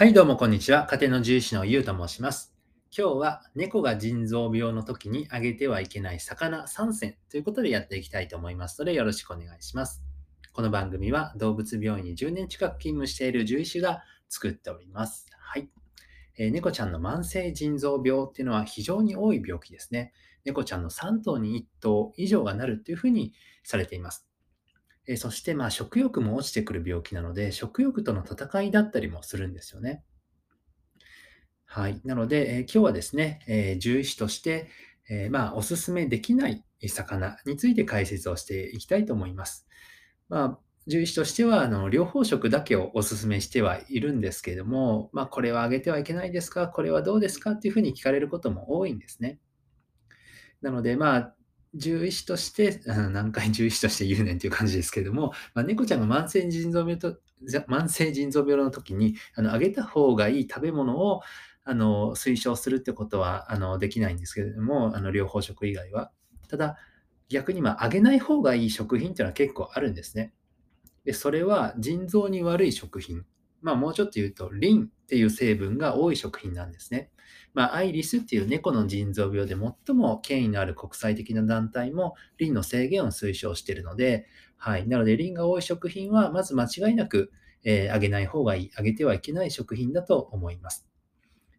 はい、どうもこんにちは。家庭の獣医師のゆうと申します。今日は猫が腎臓病の時にあげてはいけない魚3選ということでやっていきたいと思いますのでよろしくお願いします。この番組は動物病院に10年近く勤務している獣医師が作っております。はい。えー猫ちゃんの慢性腎臓病っていうのは非常に多い病気ですね。猫ちゃんの3頭に1頭以上がなるっていうふうにされています。えーそして、まあ、食欲も落ちてくる病気なので、食欲との戦いだったりもするんですよね。はい。なので、えー今日はですね、えー獣医師として、えーまあ、おすすめできない魚について解説をしていきたいと思います。まあ、獣医師としては、あの、両方食だけをおすすめしてはいるんですけれども、まあ、これはあげてはいけないですか？これはどうですか？っていうふうに聞かれることも多いんですね。なので、まあ、獣医師として、何回獣医師として言うねんっていう感じですけれども、まあ、猫ちゃんが慢性腎臓病と、慢性腎臓病の時に、あの、あげた方がいい食べ物を、あの、推奨するってことは、あの、できないんですけれども、あの、両方食以外は。ただ、逆に、まあ、あげない方がいい食品っていうのは結構あるんですね。で、それは腎臓に悪い食品。まあ、もうちょっと言うと、リンっていう成分が多い食品なんですね。まあ、アイリスっていう猫の腎臓病で最も権威のある国際的な団体もリンの制限を推奨しているので、はい。なので、リンが多い食品は、まず間違いなく、えーあげない方がいい、あげてはいけない食品だと思います。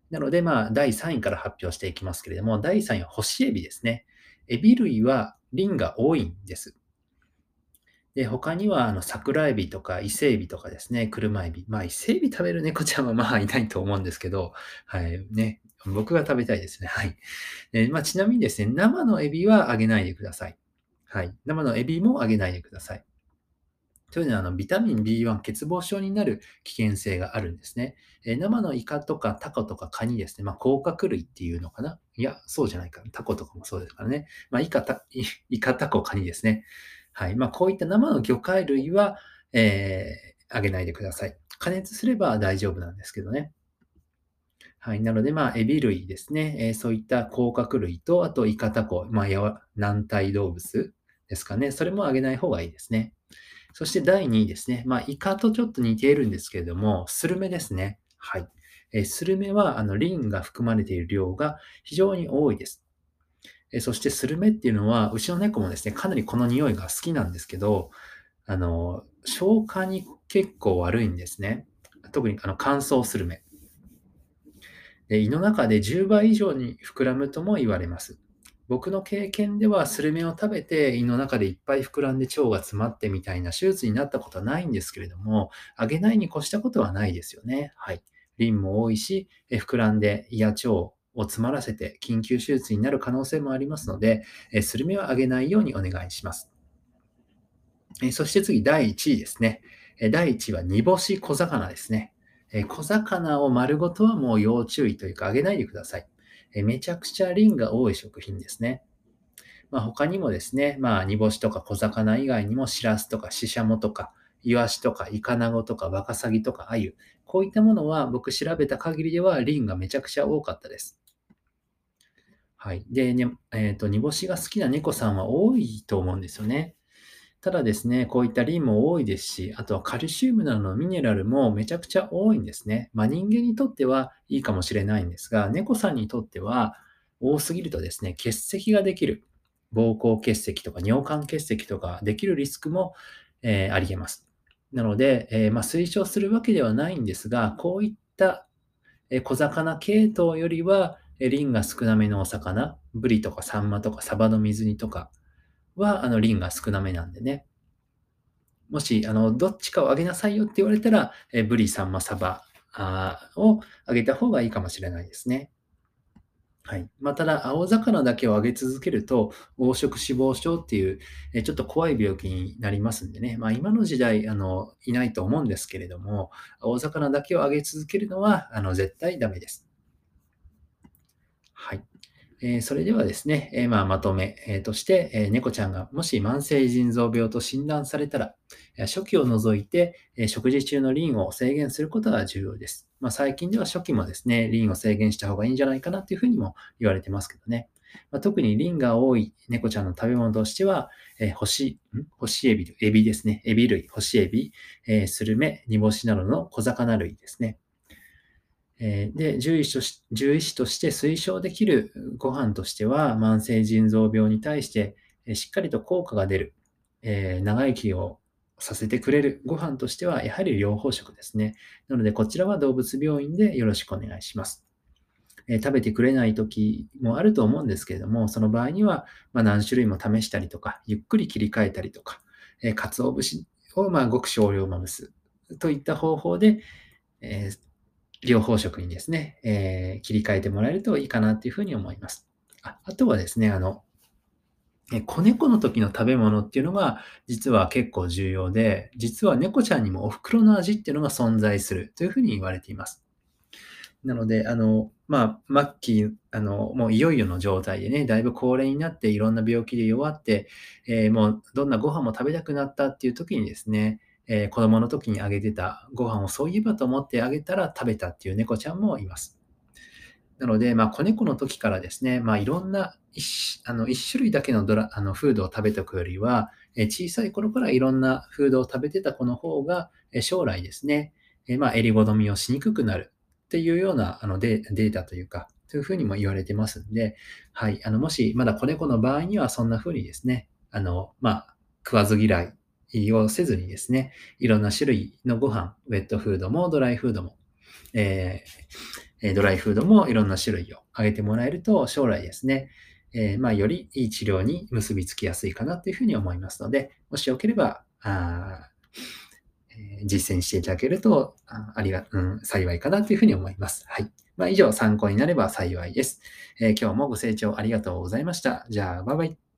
なので、まあ、第3位から発表していきますけれども、第3位は干しエビですね。エビ類はリンが多いんです。で、他には、あの、桜エビとか伊勢エビとかですね、車エビ。まあ、伊勢エビ食べる猫 ちゃんはまあいないと思うんですけど、はい、ね、僕が食べたいですね。はい。でまあ、ちなみにですね、生のエビはあげないでください。はい。生のエビもあげないでください。というのは、あの、ビタミン B1 欠乏症になる危険性があるんですね。えー生のイカとかタコとかカニですね。まあ、甲殻類っていうのかないや、そうじゃないか。タコとかもそうですからね。まあ、イカ、タイカ、タコ、カニですね。はい。まあ、こういった生の魚介類は、えーあげないでください。加熱すれば大丈夫なんですけどね。はい。なので、まあ、エビ類ですね。えーそういった甲殻類と、あとイカタコ、まあ、や軟体動物ですかね。それもあげない方がいいですね。そして第2位ですね。まあ、イカとちょっと似ているんですけれども、スルメですね。はい。えースルメは、あの、リンが含まれている量が非常に多いです。えそしてスルメっていうのは、うちの猫もですね、かなりこの匂いが好きなんですけど、あの、消化に結構悪いんですね。特にあの乾燥スルメ。で胃の中で10倍以上に膨らむとも言われます。僕の経験ではスルメを食べて胃の中でいっぱい膨らんで腸が詰まってみたいな手術になったことはないんですけれども、あげないに越したことはないですよね。はい。リンも多いし、え膨らんで胃や腸を詰まらせて緊急手術になる可能性もありますので、えスルメはあげないようにお願いします。えそして次、第1位ですね。え第1位は煮干し小魚ですね。え小魚を丸ごとはもう要注意というか、あげないでください。えめちゃくちゃリンが多い食品ですね。まあ、他にもですね、まあ、煮干しとか小魚以外にも、シラスとかシシャモとか、イワシとかイカナゴとかワカサギとかアユ、こういったものは僕調べた限りではリンがめちゃくちゃ多かったです。はい。で、ね、えっ、と、煮干しが好きな猫さんは多いと思うんですよね。ただですね、こういったリンも多いですし、あとはカルシウムなどのミネラルもめちゃくちゃ多いんですね。まあ人間にとってはいいかもしれないんですが、猫さんにとっては多すぎるとですね、結石ができる。膀胱結石とか尿管結石とかできるリスクも、えーあり得ます。なので、えーまあ、推奨するわけではないんですが、こういった小魚系統よりは、リンが少なめのお魚、ブリとかサンマとかサバの水煮とかは、あの、リンが少なめなんでね。もし、あの、どっちかをあげなさいよって言われたら、えブリ、サンマ、サバあをあげた方がいいかもしれないですね。はい。まあ、ただ、青魚だけをあげ続けると、黄色脂肪症っていう、えちょっと怖い病気になりますんでね。まあ、今の時代、あの、いないと思うんですけれども、青魚だけをあげ続けるのは、あの、絶対ダメです。はい。えーそれではですね、えーまあ、まとめ、えーとして、え猫ちゃんがもし慢性腎臓病と診断されたら、初期を除いて、え食事中のリンを制限することが重要です。まあ、最近では初期もですね、リンを制限した方がいいんじゃないかなというふうにも言われてますけどね。まあ、特にリンが多い猫ちゃんの食べ物としては、えー干し、ん？干しエビ、エビですね。エビ類、干しエビ、えースルメ、煮干しなどの小魚類ですね。えー、で獣医師とし、獣医師として推奨できるご飯としては、慢性腎臓病に対して、えしっかりと効果が出る、えー、長生きをさせてくれるご飯としては、やはり療法食ですね。なので、こちらは動物病院でよろしくお願いします。え、食べてくれない時もあると思うんですけれども、その場合には、ま、何種類も試したりとか、ゆっくり切り替えたりとか、えー、鰹節をまごく少量まぶすといった方法で、えー、療法食にですね、えー、切り替えてもらえるといいかなというふうに思います。ああとはですね、あの、子猫の時の食べ物っていうのが実は結構重要で、実は猫ちゃんにもお袋の味っていうのが存在するというふうに言われています。なので、あの、まあ、末期、あの、もういよいよの状態でね、だいぶ高齢になっていろんな病気で弱って、えー、もうどんなご飯も食べたくなったっていう時にですね、えー、子供の時にあげてたご飯をそういえばと思ってあげたら食べたっていう猫ちゃんもいます。なので、まあ、子猫の時からですね、まあ、いろんな一あの一種類だけのドラあのフードを食べておくよりは、え小さい頃からいろんなフードを食べてた子の方が、え将来ですね、えまあ、襟好みをしにくくなるっていうようなあのデータというか、というふうにも言われてますんで、はい、あのもしまだ子猫の場合にはそんなふうにですね、あの、まあ、食わず嫌いをせずにですね、いろんな種類のご飯、ウェットフードもドライフードも、えードライフードもいろんな種類をあげてもらえると、将来ですね、えー、まあ、よりいい治療に結びつきやすいかなというふうに思いますので、もしよければ、あ、実践していただけるとありが、うん、幸いかなというふうに思います。はい。まあ、以上、参考になれば幸いです、えー、今日もご清聴ありがとうございました。じゃあ、バイバイ。